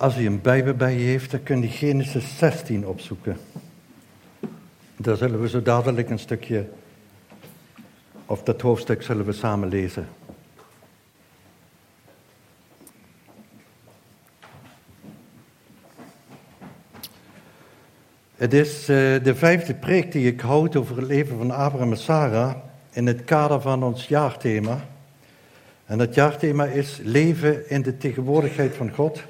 Als u een Bijbel bij je heeft, dan kun je Genesis 16 opzoeken. Daar zullen we zo dadelijk een stukje, of dat hoofdstuk zullen we samen lezen. Het is uh, de vijfde preek die ik houd over het leven van Abraham en Sarah in het kader van ons jaarthema. En dat jaarthema is leven in de tegenwoordigheid van God.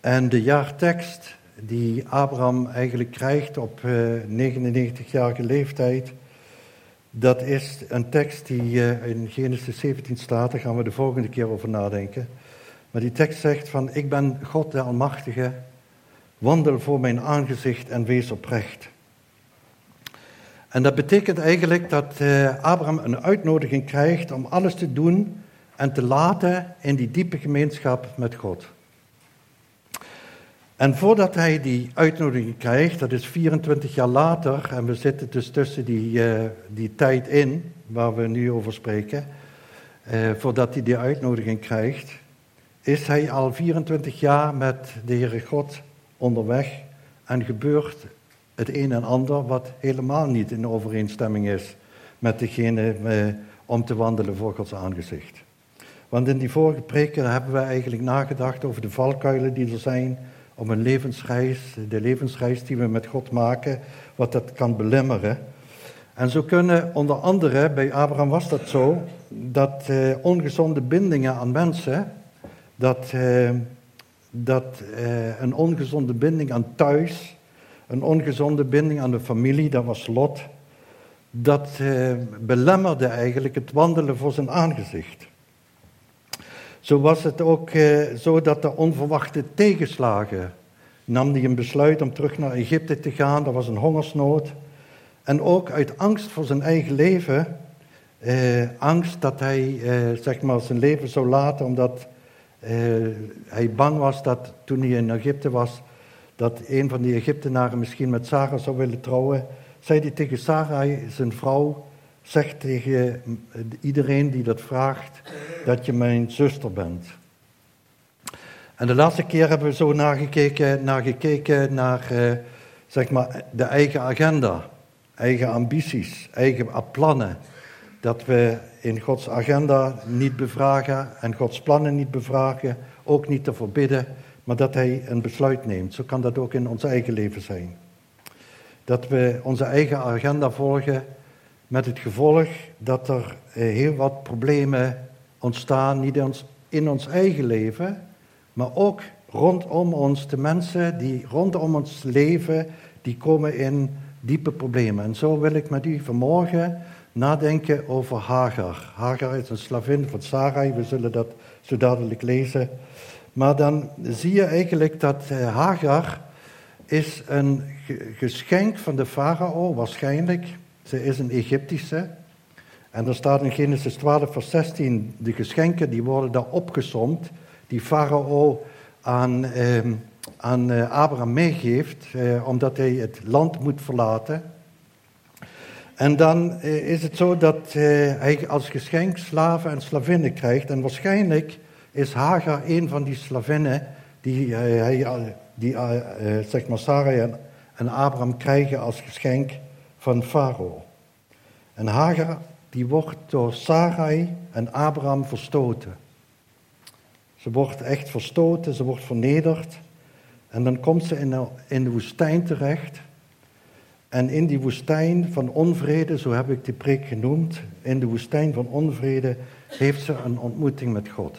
En de jaartekst die Abraham eigenlijk krijgt op uh, 99-jarige leeftijd, dat is een tekst die uh, in Genesis 17 staat, daar gaan we de volgende keer over nadenken. Maar die tekst zegt van, ik ben God de Almachtige, wandel voor mijn aangezicht en wees oprecht. En dat betekent eigenlijk dat uh, Abraham een uitnodiging krijgt om alles te doen en te laten in die diepe gemeenschap met God. En voordat hij die uitnodiging krijgt, dat is 24 jaar later, en we zitten dus tussen die, uh, die tijd in, waar we nu over spreken, uh, voordat hij die uitnodiging krijgt, is hij al 24 jaar met de Heere God onderweg en gebeurt het een en ander wat helemaal niet in overeenstemming is met degene uh, om te wandelen voor Gods aangezicht. Want in die vorige preken hebben we eigenlijk nagedacht over de valkuilen die er zijn om een levensreis, de levensreis die we met God maken, wat dat kan belemmeren. En zo kunnen onder andere, bij Abraham was dat zo, dat uh, ongezonde bindingen aan mensen, dat, uh, dat uh, een ongezonde binding aan thuis, een ongezonde binding aan de familie, dat was Lot, dat belemmerde eigenlijk het wandelen voor zijn aangezicht. Zo was het ook eh, zo dat de onverwachte tegenslagen nam hij een besluit om terug naar Egypte te gaan. Er was een hongersnood. En ook uit angst voor zijn eigen leven, eh, angst dat hij eh, zeg maar zijn leven zou laten, omdat eh, hij bang was dat toen hij in Egypte was, dat een van die Egyptenaren misschien met Sarah zou willen trouwen, zei hij tegen Sarah, zijn vrouw, zeg tegen iedereen die dat vraagt dat je mijn zuster bent. En de laatste keer hebben we zo nagekeken, nagekeken naar uh, zeg maar de eigen agenda, eigen ambities, eigen plannen. Dat we in Gods agenda niet bevragen en Gods plannen niet bevragen, ook niet te verbidden, maar dat Hij een besluit neemt. Zo kan dat ook in ons eigen leven zijn. Dat we onze eigen agenda volgen met het gevolg dat er eh, heel wat problemen ontstaan, niet in ons eigen leven, maar ook rondom ons. De mensen die rondom ons leven, die komen in diepe problemen. En zo wil ik met u vanmorgen nadenken over Hagar. Hagar is een slavin van Sarai, we zullen dat zo dadelijk lezen. Maar dan zie je eigenlijk dat eh, Hagar is een geschenk van de farao, waarschijnlijk. Ze is een Egyptische. En er staat in Genesis 12, vers 16, de geschenken die worden daar opgesomd, die Farao aan, eh, aan Abraham meegeeft, eh, omdat hij het land moet verlaten. En dan eh, is het zo dat eh, hij als geschenk slaven en slavinnen krijgt. En waarschijnlijk is Hagar een van die slavinnen die, eh, hij, die zeg maar en, en Abraham krijgen als geschenk van Farao. En Hagar die wordt door Sarai en Abraham verstoten. Ze wordt echt verstoten, ze wordt vernederd. En dan komt ze in de, woestijn terecht. En in die woestijn van onvrede, zo heb ik die preek genoemd, in de woestijn van onvrede heeft ze een ontmoeting met God.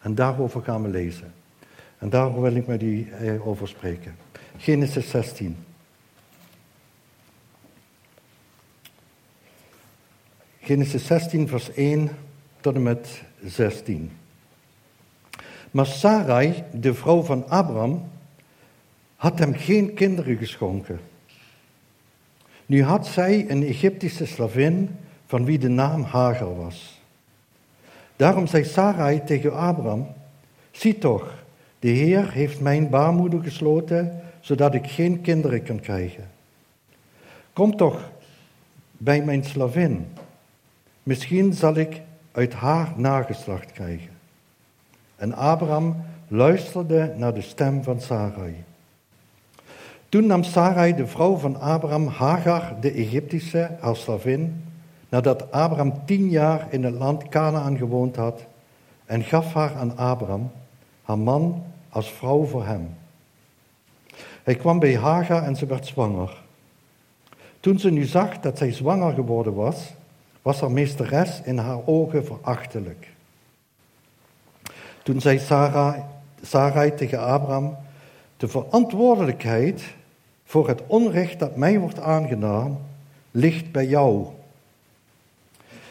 En daarover gaan we lezen. En daarover wil ik met u eh, over spreken. Genesis 16. Genesis 16, vers 1 tot en met 16. Maar Sarai, de vrouw van Abraham, had hem geen kinderen geschonken. Nu had zij een Egyptische slavin van wie de naam Hagar was. Daarom zei Sarai tegen Abraham: Zie toch, de Heer heeft mijn baarmoeder gesloten, zodat ik geen kinderen kan krijgen. Kom toch bij mijn slavin Misschien zal ik uit haar nageslacht krijgen. En Abraham luisterde naar de stem van Sarai. Toen nam Sarai, de vrouw van Abraham, Hagar, de Egyptische, als slavin, nadat Abraham tien jaar in het land Canaan gewoond had, en gaf haar aan Abraham, haar man, als vrouw voor hem. Hij kwam bij Hagar en ze werd zwanger. Toen ze nu zag dat zij zwanger geworden was, was haar meesteres in haar ogen verachtelijk. Toen zei Sarah, Sarai tegen Abraham, de verantwoordelijkheid voor het onrecht dat mij wordt aangedaan, ligt bij jou.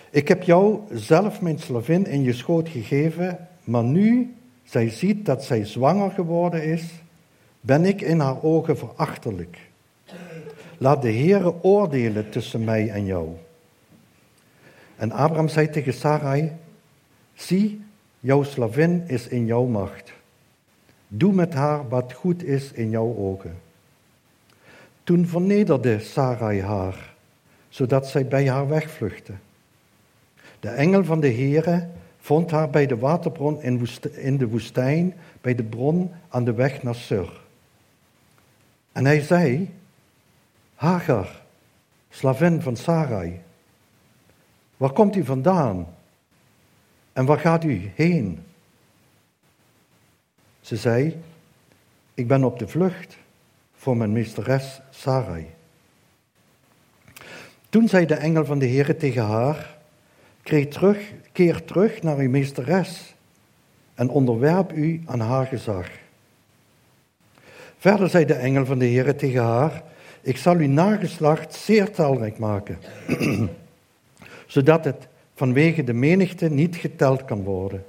Ik heb jou zelf mijn slavin in je schoot gegeven, maar nu zij ziet dat zij zwanger geworden is, ben ik in haar ogen verachtelijk. Laat de Heere oordelen tussen mij en jou. En Abraham zei tegen Sarai, zie, jouw slavin is in jouw macht. Doe met haar wat goed is in jouw ogen. Toen vernederde Sarai haar, zodat zij bij haar wegvluchtte. De engel van de Heere vond haar bij de waterbron in de woestijn, bij de bron aan de weg naar Sur. En hij zei, Hagar, slavin van Sarai, waar komt u vandaan en waar gaat u heen? Ze zei, ik ben op de vlucht voor mijn meesteres Sarai. Toen zei de engel van de Heere tegen haar, terug, keer terug naar uw meesteres en onderwerp u aan haar gezag. Verder zei de engel van de Heere tegen haar, ik zal uw nageslacht zeer talrijk maken, zodat het vanwege de menigte niet geteld kan worden.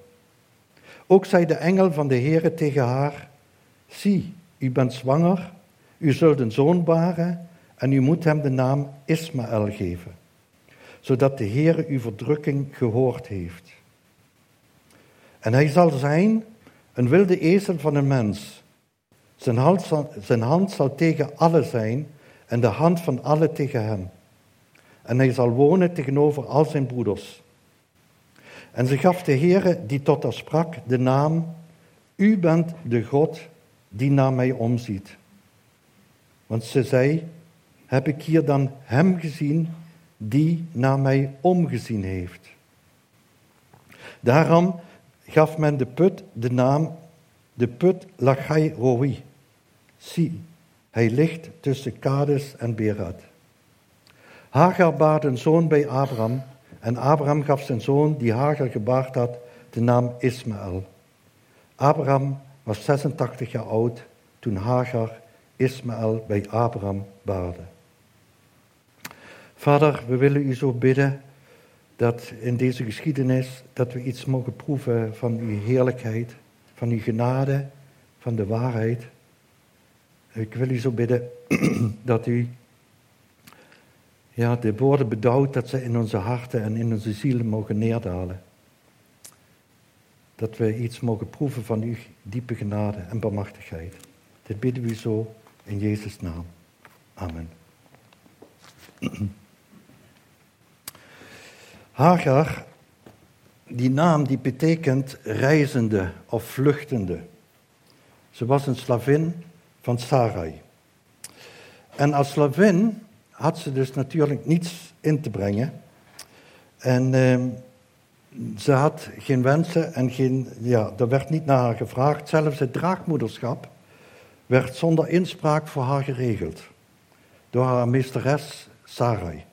Ook zei de engel van de Heere tegen haar, zie, u bent zwanger, u zult een zoon baren en u moet hem de naam Ismaël geven, zodat de Heere uw verdrukking gehoord heeft. En hij zal zijn een wilde ezel van een mens. Zijn hand, zal, zijn hand zal tegen alle zijn en de hand van alle tegen hem. En hij zal wonen tegenover al zijn broeders. En ze gaf de Heere die tot haar sprak de naam, U bent de God die naar mij omziet. Want ze zei, heb ik hier dan hem gezien die naar mij omgezien heeft. Daarom gaf men de put de naam, de put Lachai Roi. Zie, hij ligt tussen Kades en Berat. Hagar baarde een zoon bij Abraham en Abraham gaf zijn zoon die Hagar gebaard had de naam Ismaël. Abraham was 86 jaar oud toen Hagar Ismaël bij Abraham baarde. Vader, we willen u zo bidden dat in deze geschiedenis dat we iets mogen proeven van uw heerlijkheid, van uw genade, van de waarheid. Ik wil u zo bidden dat u ja, de woorden bedouwt dat ze in onze harten en in onze zielen mogen neerdalen. Dat we iets mogen proeven van uw diepe genade en barmachtigheid. Dit bidden we zo in Jezus' naam. Amen. Hagar, die naam die betekent reizende of vluchtende. Ze was een slavin van Sarai. En als slavin had ze dus natuurlijk niets in te brengen. En ehm, ze had geen wensen en geen, ja, er werd niet naar haar gevraagd. Zelfs het draagmoederschap werd zonder inspraak voor haar geregeld. Door haar meesteres Sarai.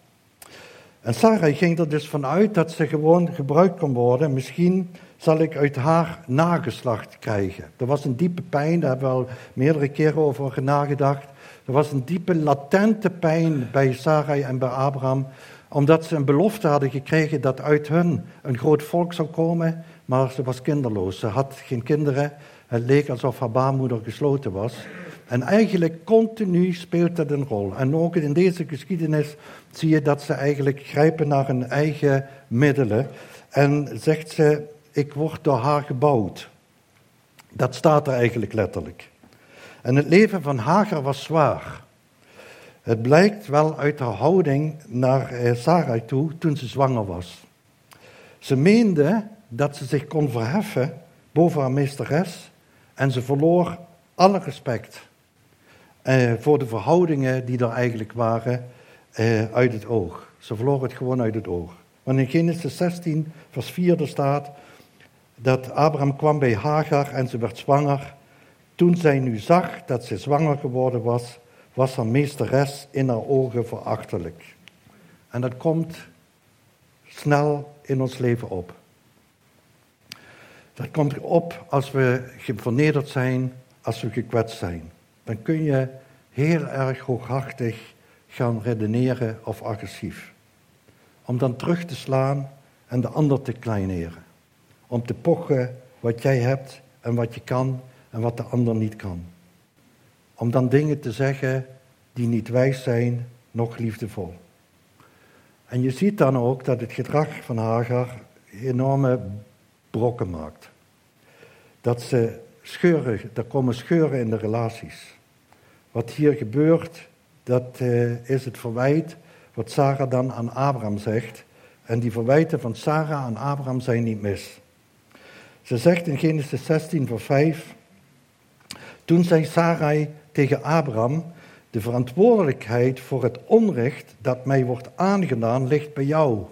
En Sarai ging er dus vanuit dat ze gewoon gebruikt kon worden. Misschien zal ik uit haar nageslacht krijgen. Er was een diepe pijn, daar hebben we al meerdere keren over nagedacht. Er was een diepe latente pijn bij Sarai en bij Abraham, omdat ze een belofte hadden gekregen dat uit hun een groot volk zou komen, maar ze was kinderloos. Ze had geen kinderen. Het leek alsof haar baarmoeder gesloten was. En eigenlijk continu speelt dat een rol. En ook in deze geschiedenis zie je dat ze eigenlijk grijpen naar hun eigen middelen. En zegt ze, ik word door haar gebouwd. Dat staat er eigenlijk letterlijk. En het leven van Hagar was zwaar. Het blijkt wel uit haar houding naar eh, Sarai toe toen ze zwanger was. Ze meende dat ze zich kon verheffen boven haar meesteres En ze verloor alle respect eh, voor de verhoudingen die er eigenlijk waren eh, uit het oog. Ze verloor het gewoon uit het oog. Want in Genesis 16, vers 4 staat dat Abraham kwam bij Hagar en ze werd zwanger. Toen zij nu zag dat ze zwanger geworden was, was haar meesteres in haar ogen verachtelijk. En dat komt snel in ons leven op. Dat komt op als we vernederd zijn, als we gekwetst zijn. Dan kun je heel erg hooghartig gaan redeneren of agressief. Om dan terug te slaan en de ander te kleineren. Om te pochen wat jij hebt en wat je kan en wat de ander niet kan. Om dan dingen te zeggen die niet wijs zijn, nog liefdevol. En je ziet dan ook dat het gedrag van Hagar enorme brokken maakt. Dat ze scheuren, er komen scheuren in de relaties. Wat hier gebeurt, dat uh, is het verwijt wat Sarah dan aan Abraham zegt. En die verwijten van Sarah aan Abraham zijn niet mis. Ze zegt in Genesis 16, vers 5. Toen zei Sarai tegen Abraham: De verantwoordelijkheid voor het onrecht dat mij wordt aangedaan ligt bij jou.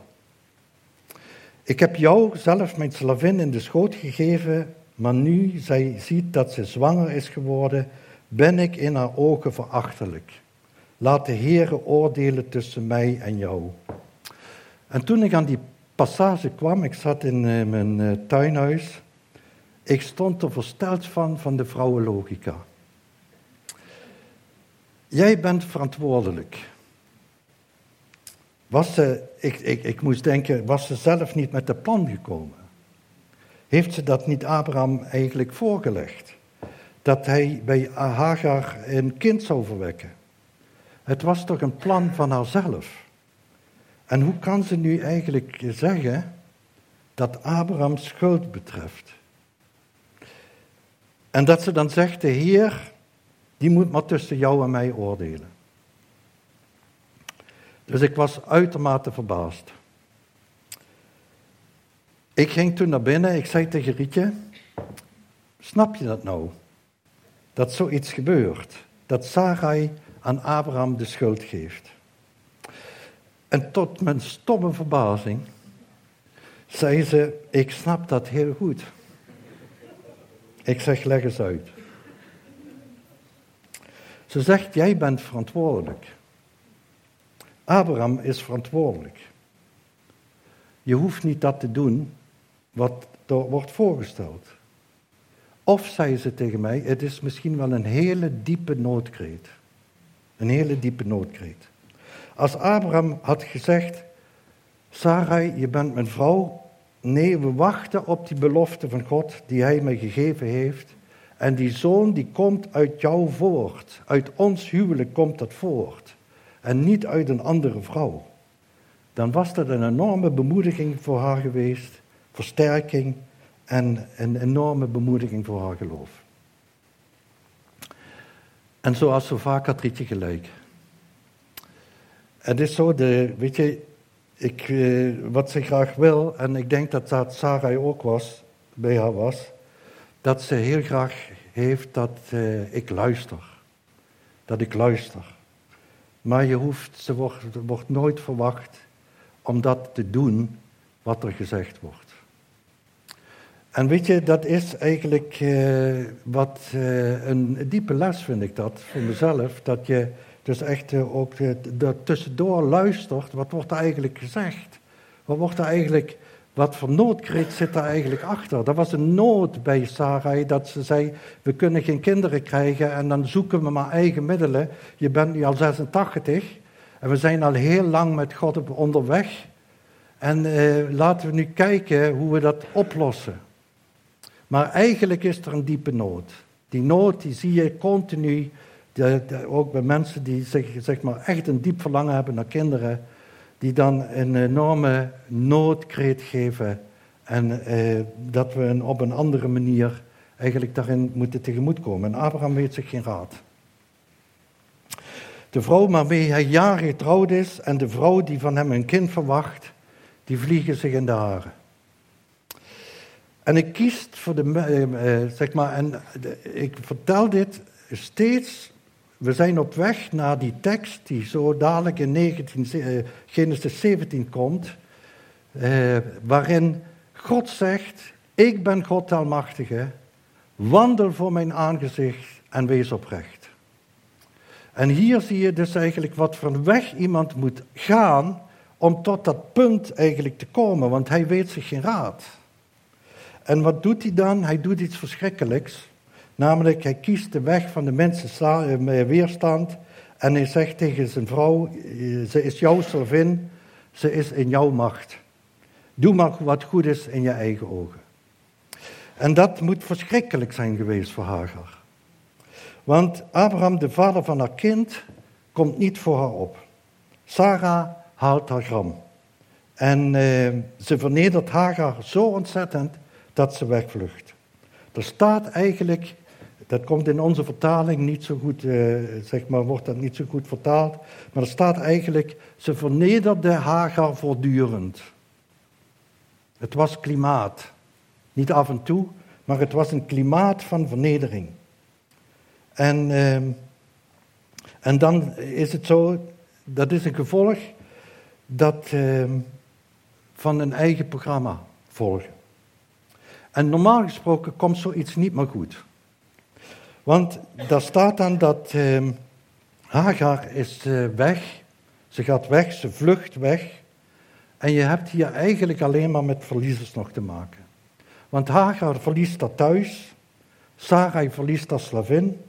Ik heb jou zelf mijn slavin in de schoot gegeven, maar nu zij ziet dat ze zwanger is geworden, ben ik in haar ogen verachtelijk. Laat de Heere oordelen tussen mij en jou. En toen ik aan die passage kwam, ik zat in eh, mijn eh, tuinhuis, ik stond er versteld van, van de vrouwenlogica. Jij bent verantwoordelijk. Was ze, ik, ik, ik moest denken, was ze zelf niet met de plan gekomen? Heeft ze dat niet Abraham eigenlijk voorgelegd? Dat hij bij Hagar een kind zou verwekken? Het was toch een plan van haarzelf? En hoe kan ze nu eigenlijk zeggen dat Abraham schuld betreft? En dat ze dan zegt, de Heer, die moet maar tussen jou en mij oordelen. Dus ik was uitermate verbaasd. Ik ging toen naar binnen, ik zei tegen Rietje, snap je dat nou? Dat zoiets gebeurt. Dat Sarai aan Abraham de schuld geeft. En tot mijn stomme verbazing zei ze, ik snap dat heel goed. Ik zeg, leg eens uit. Ze zegt, jij bent verantwoordelijk. Abraham is verantwoordelijk. Je hoeft niet dat te doen wat er wordt voorgesteld. Of zei ze tegen mij, het is misschien wel een hele diepe noodkreet. Een hele diepe noodkreet. Als Abraham had gezegd, Sarai, je bent mijn vrouw, Nee, we wachten op die belofte van God die Hij mij gegeven heeft. En die zoon die komt uit jou voort. Uit ons huwelijk komt dat voort. En niet uit een andere vrouw. Dan was dat een enorme bemoediging voor haar geweest. Versterking en een enorme bemoediging voor haar geloof. En zoals zo vaak had Rietje gelijk. Het is zo, de, weet je, ik, eh, wat ze graag wil, en ik denk dat dat Sarai ook was, bij haar was, dat ze heel graag heeft dat eh, ik luister. Dat ik luister. Maar je hoeft, ze wordt, wordt nooit verwacht om dat te doen wat er gezegd wordt. En weet je, dat is eigenlijk eh, wat eh, een diepe les vind ik dat voor mezelf, dat je dus echt eh, ook uh, tussendoor luistert, wat wordt er eigenlijk gezegd? Wat wordt er eigenlijk, wat voor noodkreet zit er eigenlijk achter? Dat was een nood bij Sarai dat ze zei, we kunnen geen kinderen krijgen en dan zoeken we maar eigen middelen. Je bent nu al 86 en we zijn al heel lang met God onderweg. En uh, laten we nu kijken hoe we dat oplossen. Maar eigenlijk is er een diepe nood. Die nood die zie je continu ook bij mensen die zeg, zeg maar echt een diep verlangen hebben naar kinderen, die dan een enorme noodkreet geven en eh, dat we een, op een andere manier eigenlijk daarin moeten tegemoetkomen. En Abraham weet zich geen raad. De vrouw waarmee hij jaren getrouwd is en de vrouw die van hem een kind verwacht, die vliegen zich in de haren. En ik kies voor de, uh, zeg maar, en ik vertel dit steeds. We zijn op weg naar die tekst die zo dadelijk in 19, uh, Genesis 17 komt, uh, waarin God zegt: Ik ben God Almachtige, wandel voor mijn aangezicht en wees oprecht. En hier zie je dus eigenlijk wat van weg iemand moet gaan om tot dat punt eigenlijk te komen, want hij weet zich geen raad. En wat doet hij dan? Hij doet iets verschrikkelijks. Namelijk, hij kiest de weg van de mensen eh, weerstand. En hij zegt tegen zijn vrouw: eh, Ze is jouw slavin, ze is in jouw macht. Doe maar wat goed is in je eigen ogen. En dat moet verschrikkelijk zijn geweest voor Hagar. Want Abraham, de vader van haar kind, komt niet voor haar op. Sarah haalt haar gram. En eh, ze vernedert Hagar zo ontzettend dat ze wegvlucht. Er staat eigenlijk, dat komt in onze vertaling niet zo goed, eh, zeg maar, wordt dat niet zo goed vertaald, maar er staat eigenlijk, ze vernederde Hagar voortdurend. Het was klimaat. Niet af en toe, maar het was een klimaat van vernedering. En, uh, en dan is het zo, dat is een gevolg dat, uh, van een eigen programma volgen. En normaal gesproken komt zoiets niet meer goed. Want daar staat dan dat uh, Hagar is uh, weg, ze gaat weg, ze vlucht weg. En je hebt hier eigenlijk alleen maar met verliezers nog te maken. Want Hagar verliest dat thuis, Sarai verliest dat slavin,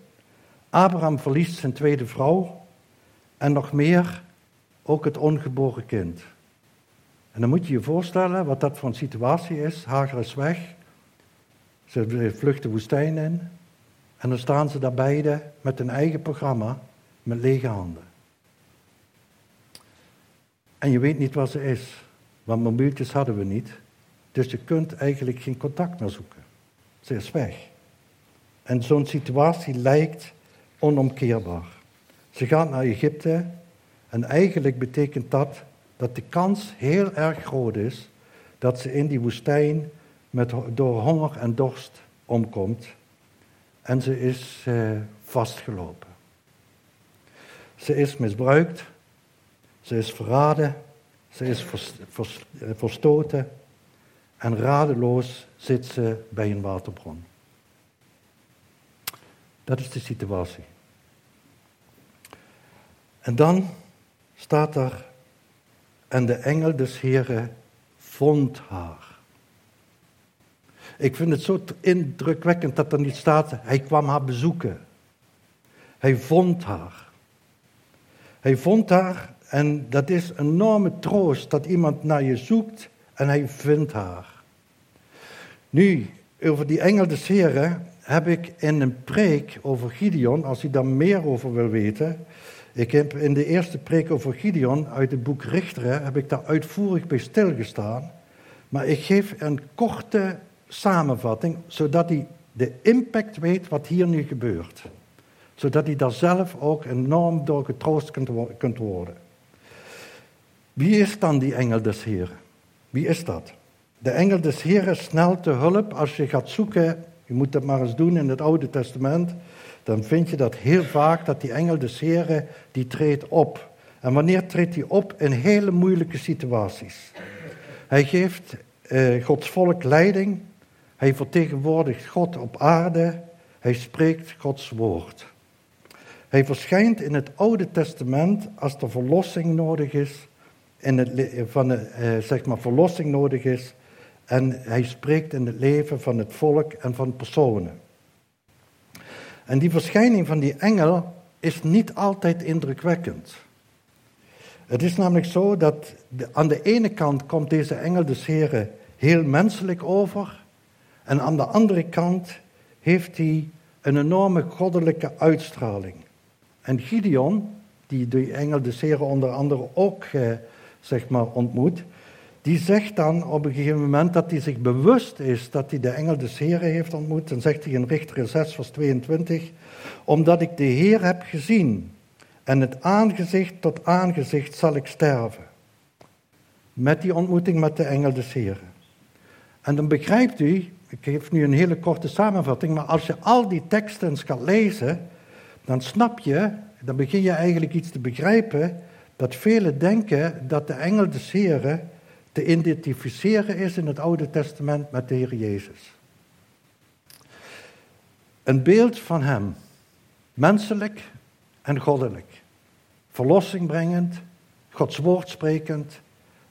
Abraham verliest zijn tweede vrouw en nog meer, ook het ongeboren kind. En dan moet je je voorstellen wat dat voor een situatie is. Hagar is weg, ze vluchten de woestijn in en dan staan ze daar beide met een eigen programma met lege handen. En je weet niet waar ze is, want mobieltjes hadden we niet. Dus je kunt eigenlijk geen contact meer zoeken. Ze is weg. En zo'n situatie lijkt onomkeerbaar. Ze gaat naar Egypte en eigenlijk betekent dat dat de kans heel erg groot is dat ze in die woestijn met, door honger en dorst omkomt. En ze is eh, vastgelopen. Ze is misbruikt, ze is verraden, ze is eh, verstoten en radeloos zit ze bij een waterbron. Dat is de situatie. En dan staat er, en de engel des Heren vond haar. Ik vind het zo indrukwekkend dat er niet staat, hij kwam haar bezoeken. Hij vond haar. Hij vond haar en dat is een enorme troost dat iemand naar je zoekt en hij vindt haar. Nu, over die engel des Heren heb ik in een preek over Gideon, als u daar meer over wil weten. Ik heb in de eerste preek over Gideon uit het boek Richteren, heb ik daar uitvoerig bij stilgestaan. Maar ik geef een korte samenvatting, zodat hij de impact weet wat hier nu gebeurt. Zodat hij daar zelf ook enorm door getroost kunt worden. Wie is dan die engel des Heren? Wie is dat? De engel des Heren snelt te hulp als je gaat zoeken. Je moet dat maar eens doen in het Oude Testament. Dan vind je dat heel vaak dat die engel des Heren die treedt op. En wanneer treedt hij op? In hele moeilijke situaties. Hij geeft eh, Gods volk leiding. Hij vertegenwoordigt God op aarde. Hij spreekt Gods woord. Hij verschijnt in het Oude Testament als er verlossing nodig is. In het, van eh, zeg maar verlossing nodig is. En hij spreekt in het leven van het volk en van personen. En die verschijning van die engel is niet altijd indrukwekkend. Het is namelijk zo dat aan de ene kant komt deze engel des Heren heel menselijk over. En aan de andere kant heeft hij een enorme goddelijke uitstraling. En Gideon, die de engel des Heren onder andere ook eh, zeg maar, ontmoet, die zegt dan op een gegeven moment dat hij zich bewust is dat hij de engel des Heren heeft ontmoet. Dan zegt hij in Richter 6 vers 22, omdat ik de Heer heb gezien en het aangezicht tot aangezicht zal ik sterven. Met die ontmoeting met de engel des Heren. En dan begrijpt u ik geef nu een hele korte samenvatting, maar als je al die teksten eens gaat lezen, dan snap je, dan begin je eigenlijk iets te begrijpen, dat velen denken dat de engel des Heren te identificeren is in het Oude Testament met de Heer Jezus. Een beeld van Hem, menselijk en goddelijk, verlossing brengend, Gods woord sprekend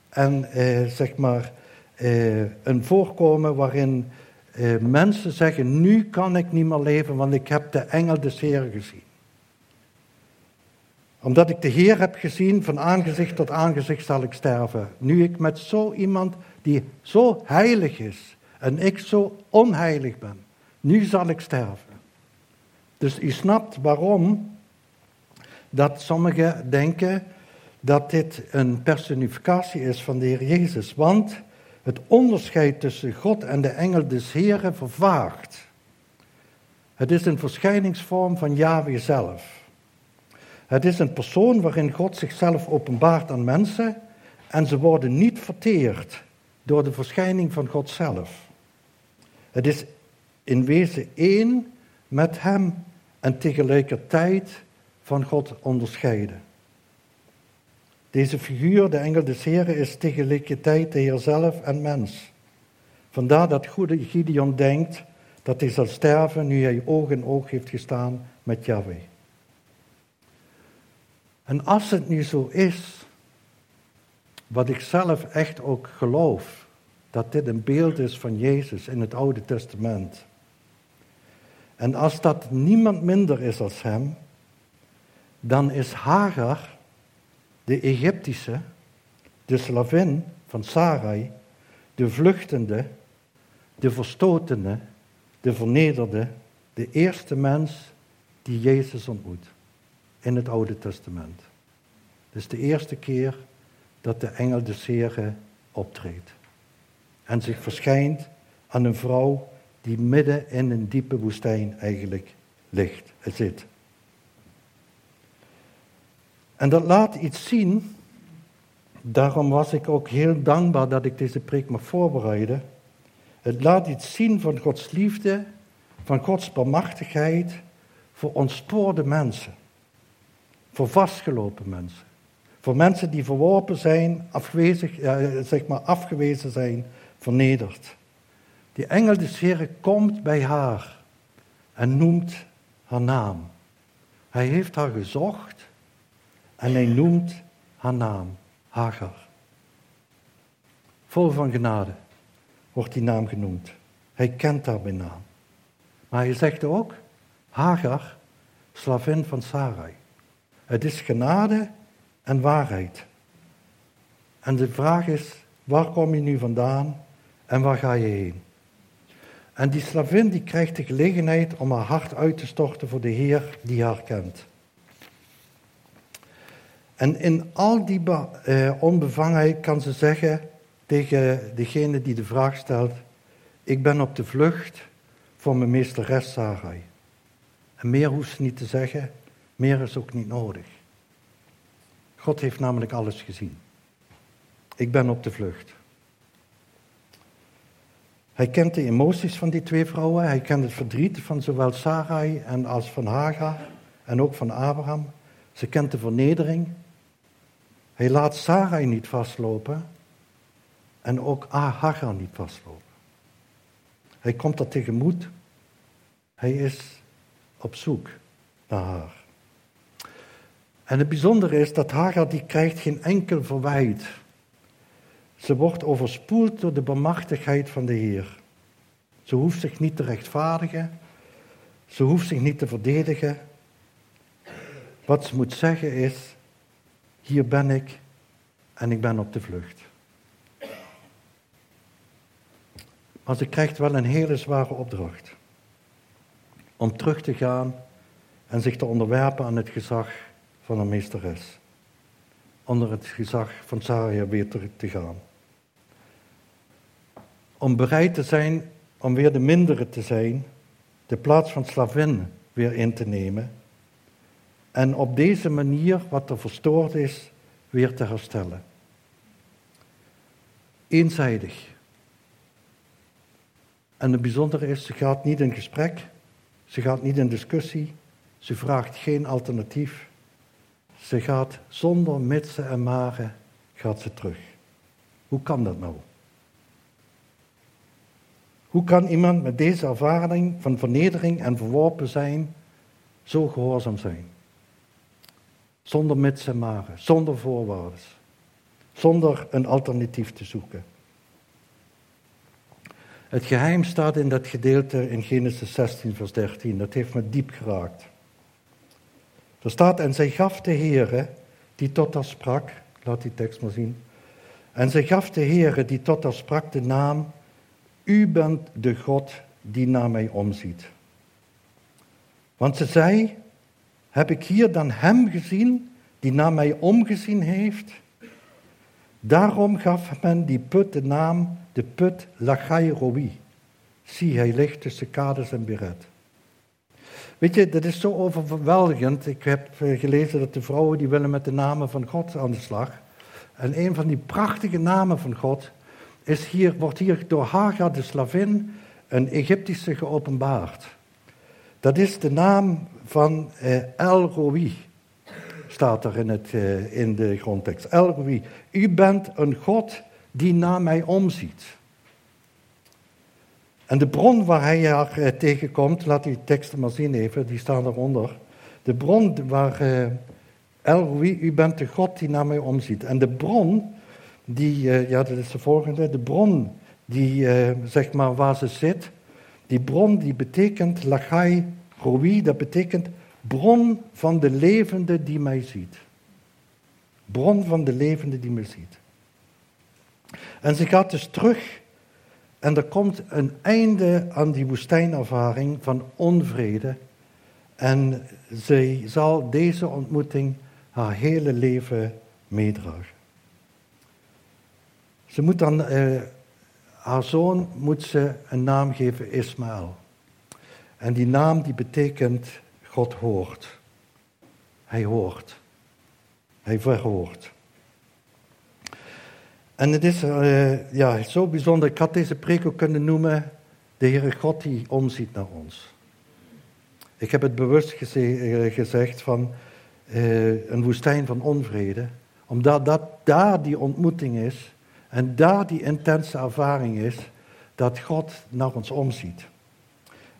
en eh, zeg maar eh, een voorkomen waarin eh, mensen zeggen, nu kan ik niet meer leven, want ik heb de engel des Heer gezien. Omdat ik de Heer heb gezien, van aangezicht tot aangezicht zal ik sterven. Nu ik met zo iemand die zo heilig is en ik zo onheilig ben, nu zal ik sterven. Dus u snapt waarom dat sommigen denken dat dit een personificatie is van de Heer Jezus. Want het onderscheid tussen God en de engel des Heren vervaagt. Het is een verschijningsvorm van Yahweh zelf. Het is een persoon waarin God zichzelf openbaart aan mensen en ze worden niet verteerd door de verschijning van God zelf. Het is in wezen één met Hem en tegelijkertijd van God onderscheiden. Deze figuur, de engel des Heren, is tegelijkertijd de Heer zelf en mens. Vandaar dat goede Gideon denkt dat hij zal sterven nu hij oog in oog heeft gestaan met Yahweh. En als het nu zo is, wat ik zelf echt ook geloof, dat dit een beeld is van Jezus in het Oude Testament. En als dat niemand minder is als hem, dan is Hagar de Egyptische, de slavin van Sarai, de vluchtende, de verstotene, de vernederde, de eerste mens die Jezus ontmoet in het Oude Testament. Het is de eerste keer dat de engel des Heren optreedt en zich verschijnt aan een vrouw die midden in een diepe woestijn eigenlijk ligt, zit. En dat laat iets zien. Daarom was ik ook heel dankbaar dat ik deze preek mag voorbereiden. Het laat iets zien van Gods liefde, van Gods bemachtigheid voor ontspoorde mensen. Voor vastgelopen mensen. Voor mensen die verworpen zijn, afwezig, zeg maar afgewezen zijn, vernederd. Die engel des Heren komt bij haar en noemt haar naam. Hij heeft haar gezocht en hij noemt haar naam, Hagar. Vol van genade wordt die naam genoemd. Hij kent haar bij naam. Maar hij zegt ook, Hagar, slavin van Sarai. Het is genade en waarheid. En de vraag is, waar kom je nu vandaan en waar ga je heen? En die slavin die krijgt de gelegenheid om haar hart uit te storten voor de Heer die haar kent. En in al die uh, onbevangenheid kan ze zeggen tegen degene die de vraag stelt: Ik ben op de vlucht voor mijn meesteres Sarai. En meer hoeft ze niet te zeggen, meer is ook niet nodig. God heeft namelijk alles gezien. Ik ben op de vlucht. Hij kent de emoties van die twee vrouwen. Hij kent het verdriet van zowel Sarai en als van Hagar en ook van Abraham. Ze kent de vernedering. Hij laat Sarai niet vastlopen en ook Hagar niet vastlopen. Hij komt dat tegemoet. Hij is op zoek naar haar. En het bijzondere is dat Hagar die krijgt geen enkel verwijt. Ze wordt overspoeld door de bemachtigheid van de Heer. Ze hoeft zich niet te rechtvaardigen. Ze hoeft zich niet te verdedigen. Wat ze moet zeggen is, hier ben ik en ik ben op de vlucht. Maar ze krijgt wel een hele zware opdracht. Om terug te gaan en zich te onderwerpen aan het gezag van een meesteres. Onder het gezag van Saria weer terug te gaan. Om bereid te zijn om weer de mindere te zijn, de plaats van slavin weer in te nemen en op deze manier wat er verstoord is weer te herstellen. Eenzijdig. En het bijzondere is, ze gaat niet in gesprek, ze gaat niet in discussie, ze vraagt geen alternatief. Ze gaat zonder mitsen en maren, gaat ze terug. Hoe kan dat nou? Hoe kan iemand met deze ervaring van vernedering en verworpen zijn zo gehoorzaam zijn? Zonder mitsen en maren, zonder voorwaarden, zonder een alternatief te zoeken. Het geheim staat in dat gedeelte in Genesis 16, vers 13. Dat heeft me diep geraakt. Er staat, en zij gaf de Heere, die tot haar sprak, laat die tekst maar zien. En zij gaf de Heere, die tot haar sprak, de naam, U bent de God die naar mij omziet. Want ze zei, heb ik hier dan hem gezien die naar mij omgezien heeft? Daarom gaf men die put de naam de put Lachai Roi. Zie, hij ligt tussen Kades en Beret. Weet je, dat is zo overweldigend. Ik heb eh, gelezen dat de vrouwen die willen met de namen van God aan de slag. En een van die prachtige namen van God is hier, wordt hier door Hagar de slavin, een Egyptische, geopenbaard. Dat is de naam van eh, El Roi, staat er in, het, eh, in de grondtekst. El Roi, u bent een God die naar mij omziet. En de bron waar hij haar eh, tegenkomt, laat die teksten maar zien even, die staan eronder. De bron waar El u bent de God die naar mij omziet. En de bron, die, ja dat is de volgende, de bron die, zeg maar waar ze zit, die bron die betekent Lachai Roi, dat betekent bron van de levende die mij ziet. Bron van de levende die mij ziet. En ze gaat dus terug en er komt een einde aan die woestijnervaring van onvrede. En zij zal deze ontmoeting haar hele leven meedragen. Ze moet dan, eh, haar zoon moet ze een naam geven, Ismaël. En die naam die betekent God hoort. Hij hoort. Hij verhoort. En het is uh, ja, zo bijzonder. Ik had deze preek ook kunnen noemen: De Heere God die omziet naar ons. Ik heb het bewust geze gezegd van uh, een woestijn van onvrede, omdat dat daar die ontmoeting is en daar die intense ervaring is dat God naar ons omziet.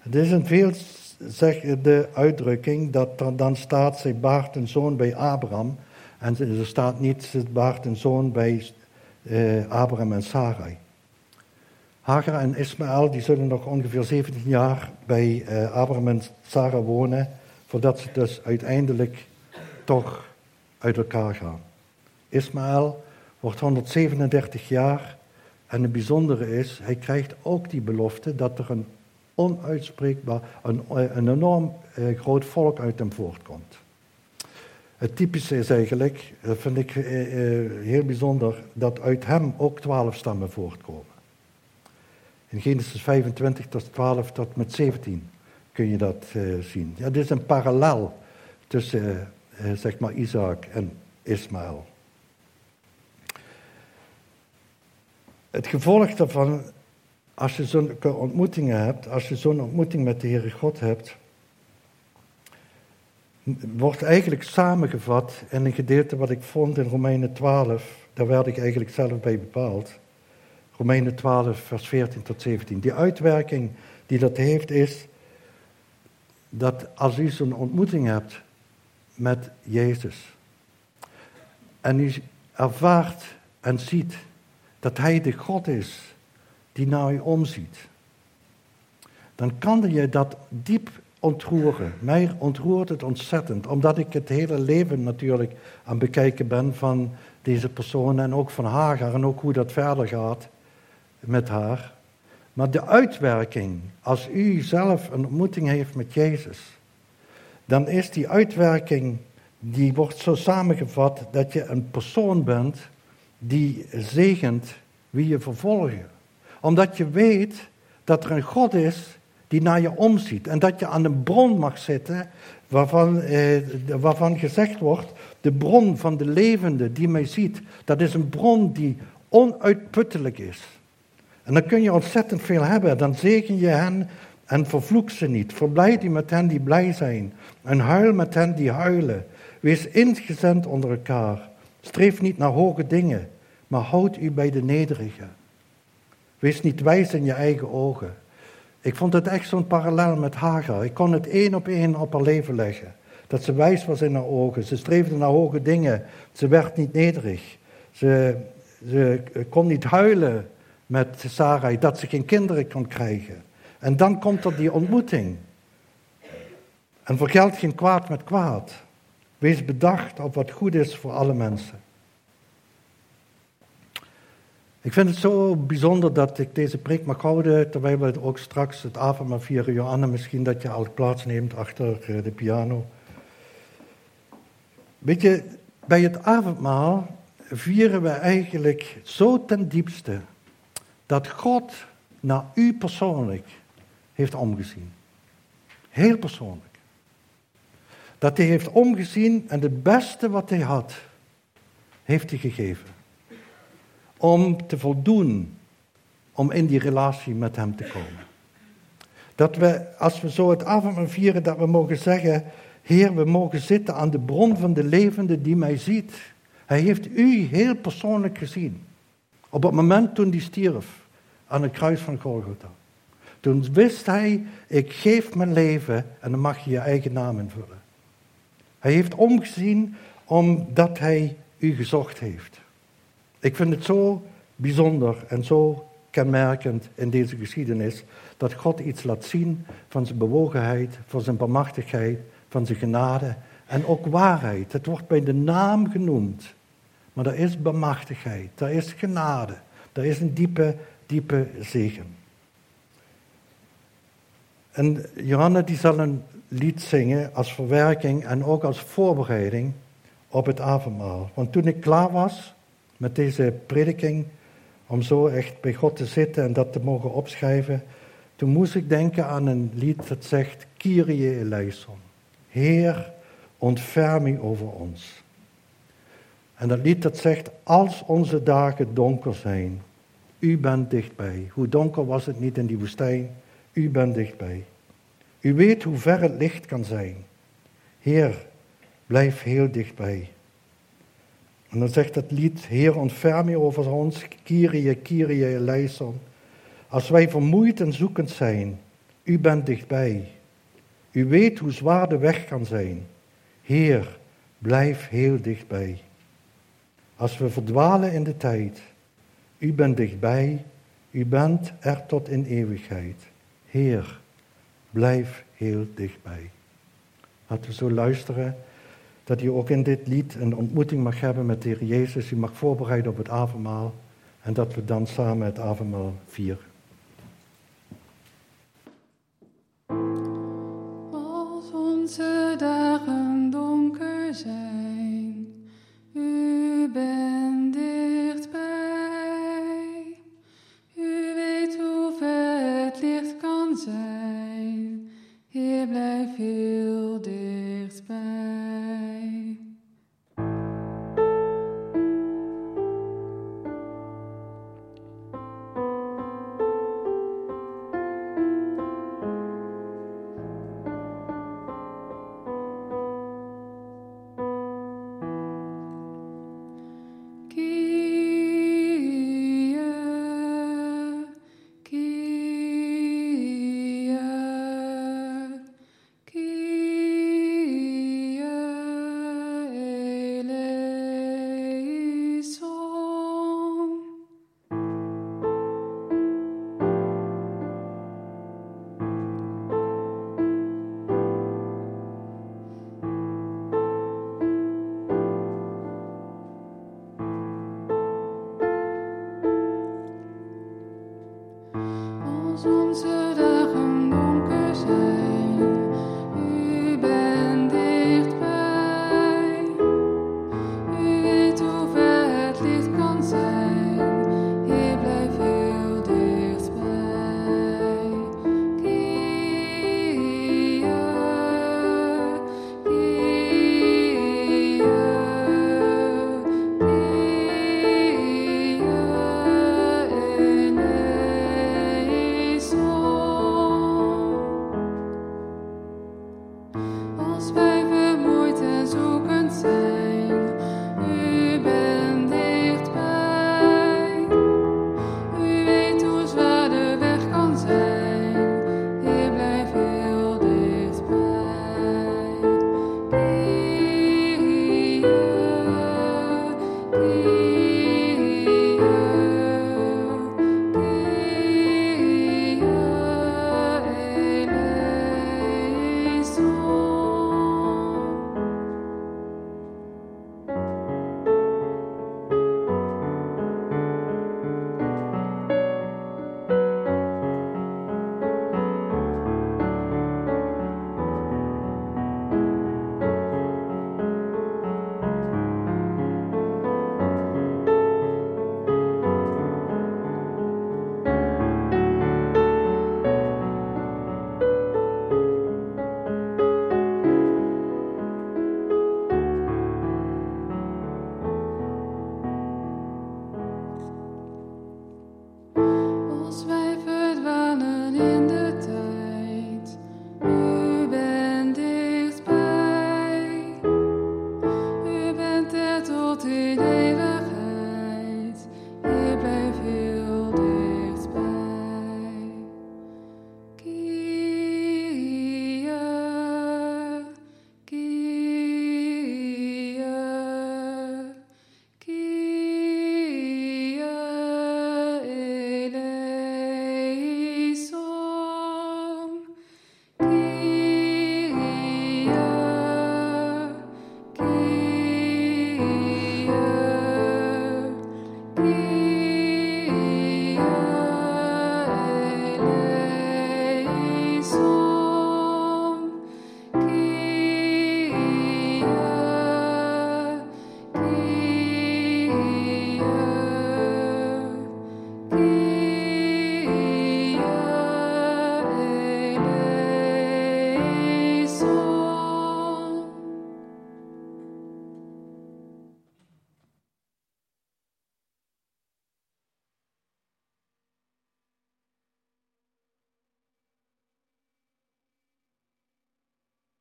Het is een veelzeggende uitdrukking dat er dan staat: zij baart een zoon bij Abraham. En er staat niet, ze baart een zoon bij uh, Abraham en Sarai. Hagar en Ismaël die zullen nog ongeveer 17 jaar bij uh, Abraham en Sarah wonen, voordat ze dus uiteindelijk toch uit elkaar gaan. Ismaël wordt 137 jaar en het bijzondere is, hij krijgt ook die belofte dat er een onuitspreekbaar, een, enorm uh, groot volk uit hem voortkomt. Het typische is eigenlijk, vind ik eh, eh, heel bijzonder, dat uit hem ook twaalf stammen voortkomen. In Genesis 25 tot 12 tot met 17 kun je dat eh, zien. Ja, dit is een parallel tussen zeg maar Isaac en Ismaël. Het gevolg daarvan, als je zo'n ontmoetingen hebt, als je zo'n ontmoeting met de Heere God hebt, wordt eigenlijk samengevat in een gedeelte wat ik vond in Romeinen 12. Daar werd ik eigenlijk zelf bij bepaald. Romeinen 12, vers 14 tot 17. Die uitwerking die dat heeft is dat als u zo'n ontmoeting hebt met Jezus en u ervaart en ziet dat Hij de God is die naar u omziet, dan kan je dat diep ontroeren. Mij ontroert het ontzettend, omdat ik het hele leven natuurlijk aan bekijken ben van deze persoon en ook van Hagar en ook hoe dat verder gaat met haar. Maar de uitwerking, als u zelf een ontmoeting heeft met Jezus, dan is die uitwerking, die wordt zo samengevat dat je een persoon bent die zegent wie je vervolgen. Omdat je weet dat er een God is die naar je omziet. En dat je aan een bron mag zitten waarvan, eh, waarvan gezegd wordt, de bron van de levende die mij ziet, dat is een bron die onuitputtelijk is. En dan kun je ontzettend veel hebben. Dan zegen je hen en vervloek ze niet. Verblijd je met hen die blij zijn. En huil met hen die huilen. Wees ingezend onder elkaar. Streef niet naar hoge dingen, maar houd u bij de nederige. Wees niet wijs in je eigen ogen. Ik vond het echt zo'n parallel met Hagar. Ik kon het één op één op haar leven leggen. Dat ze wijs was in haar ogen. Ze streefde naar hoge dingen. Ze werd niet nederig. Ze, ze kon niet huilen met Sarai dat ze geen kinderen kon krijgen. En dan komt er die ontmoeting. En vergeld geen kwaad met kwaad. Wees bedacht op wat goed is voor alle mensen. Ik vind het zo bijzonder dat ik deze preek mag houden, terwijl we ook straks het avondmaal vieren. Johanna, misschien dat je al plaatsneemt achter eh, de piano. Weet je, bij het avondmaal vieren we eigenlijk zo ten diepste dat God naar u persoonlijk heeft omgezien. Heel persoonlijk. Dat hij heeft omgezien en het beste wat hij had, heeft hij gegeven. Om te voldoen, om in die relatie met hem te komen. Dat we, als we zo het avondmaal vieren, dat we mogen zeggen, Heer, we mogen zitten aan de bron van de levende die mij ziet. Hij heeft u heel persoonlijk gezien. Op het moment toen hij stierf aan het kruis van Golgotha. Toen wist hij, ik geef mijn leven en dan mag je je eigen naam invullen. Hij heeft omgezien omdat hij u gezocht heeft. Ik vind het zo bijzonder en zo kenmerkend in deze geschiedenis dat God iets laat zien van zijn bewogenheid, van zijn bemachtigheid, van zijn genade en ook waarheid. Het wordt bij de naam genoemd. Maar er is bemachtigheid, er is genade, er is een diepe, diepe zegen. En Johanna die zal een lied zingen als verwerking en ook als voorbereiding op het avondmaal. Want toen ik klaar was met deze prediking, om zo echt bij God te zitten en dat te mogen opschrijven, toen moest ik denken aan een lied dat zegt, Kyrie eleison. Heer, ontferming over ons. En dat lied dat zegt, als onze dagen donker zijn, u bent dichtbij. Hoe donker was het niet in die woestijn, u bent dichtbij. U weet hoe ver het licht kan zijn. Heer, blijf heel dichtbij. En dan zegt het lied, Heer, ontferm je over ons, Kyrie, Kyrie, eleison. Als wij vermoeid en zoekend zijn, u bent dichtbij. U weet hoe zwaar de weg kan zijn. Heer, blijf heel dichtbij. Als we verdwalen in de tijd, u bent dichtbij, u bent er tot in eeuwigheid. Heer, blijf heel dichtbij. Laten we zo luisteren dat je ook in dit lied een ontmoeting mag hebben met de Heer Jezus. die mag voorbereiden op het avondmaal en dat we dan samen het avondmaal vieren. Als onze dagen donker zijn, u bent dichtbij. U weet hoe ver het licht kan zijn. Hier blijf u.